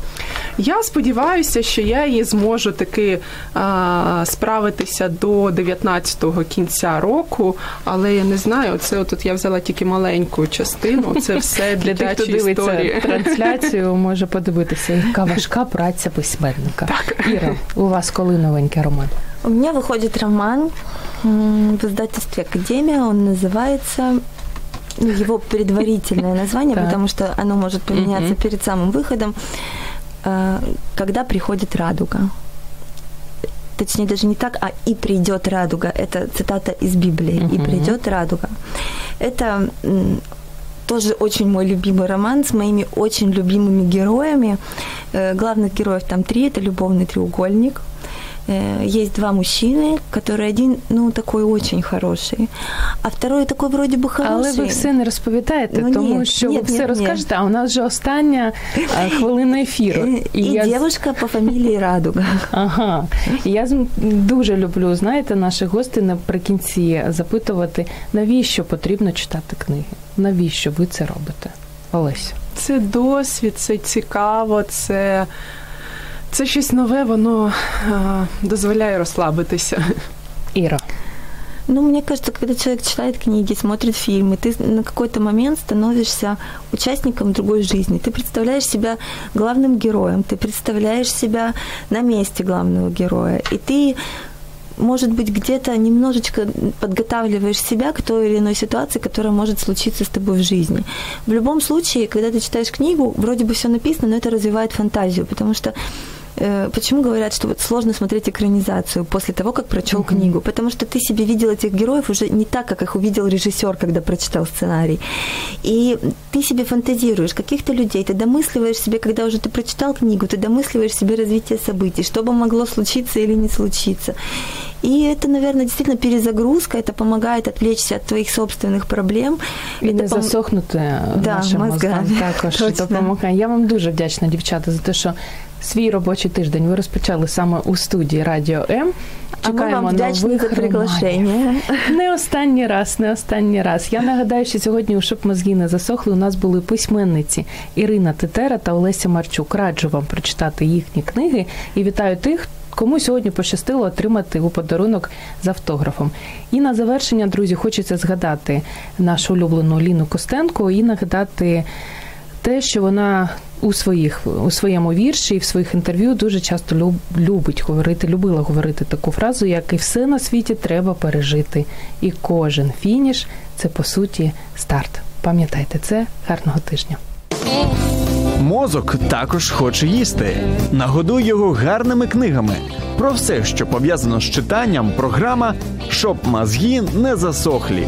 Я сподіваюся, що я її зможу таки а, справитися до 19-го кінця року, але я не знаю, це от я взяла тільки маленьку частину. Це все Для тих, хто дивиться історії. трансляцію, може подивитися, яка важка праця письменника. Так. Іра, у вас коли новенький роман? У меня выходит роман в издательстве «Академия». Он называется ну, его предварительное <laughs> название, потому что оно может поменяться перед самым выходом. «Когда приходит радуга». Точнее, даже не так, а «и придет радуга». Это цитата из Библии. «И придет радуга». Это тоже очень мой любимый роман с моими очень любимыми героями. Э, главных героев там три, это любовный треугольник. Э, есть два мужчины, который один, ну, такой очень хороший, а второй такой вроде би хороший. Але ви все не розповідаєте, ну, тому ні, що ні, ви все ні, розкажете, а у нас вже остання <laughs> хвилина ефіру. І, і я... дівчинка по фамілії Радуга. <laughs> Ага. І я дуже люблю, знаєте, наших гостей наприкінці запитувати, навіщо потрібно читати книги? Навіщо ви це робите? Олеся? Це досвід, це цікаво, це це щось нове, воно а, дозволяє розслабитися. Іра. Ну, мне кажется, когда человек читает книги, смотрит фильмы, ты на какой-то момент становишься участником другой жизни. Ты представляешь себя главным героем, ты представляешь себя на месте главного героя. И ты может быть, где-то немножечко подготавливаешь себя к той или иной ситуации, которая может случиться с тобой в жизни. В любом случае, когда ты читаешь книгу, вроде бы все написано, но это развивает фантазию, потому что почему говорят, что вот сложно смотреть экранизацию после того, как прочел uh-huh. книгу? Потому что ты себе видел этих героев уже не так, как их увидел режиссер, когда прочитал сценарий. И ты себе фантазируешь каких-то людей, ты домысливаешь себе, когда уже ты прочитал книгу, ты домысливаешь себе развитие событий, что бы могло случиться или не случиться. И это, наверное, действительно перезагрузка, это помогает отвлечься от твоих собственных проблем. І это не пом... засохнути да, нашим мозгам. також допомагає. Я вам дуже вдячна, дівчата, за те, що свій робочий тиждень ви розпочали саме у студії Радіо М. Чекаємо а ми вам вдячні за приглашення. <laughs> Не останній раз, не останній раз. Я нагадаю, що сьогодні у «Щоб мозги не засохли. У нас були письменниці Ірина Тетера та Олеся Марчук. Раджу вам прочитати їхні книги і вітаю тих. Кому сьогодні пощастило отримати у подарунок з автографом. І на завершення, друзі, хочеться згадати нашу улюблену Ліну Костенко і нагадати те, що вона у своїх у своєму вірші і в своїх інтерв'ю дуже часто люб, любить говорити, любила говорити таку фразу, як і все на світі треба пережити. І кожен фініш це по суті старт. Пам'ятайте це гарного тижня. Мозок також хоче їсти. Нагодуй його гарними книгами. Про все, що пов'язано з читанням, програма щоб мозги не засохлі.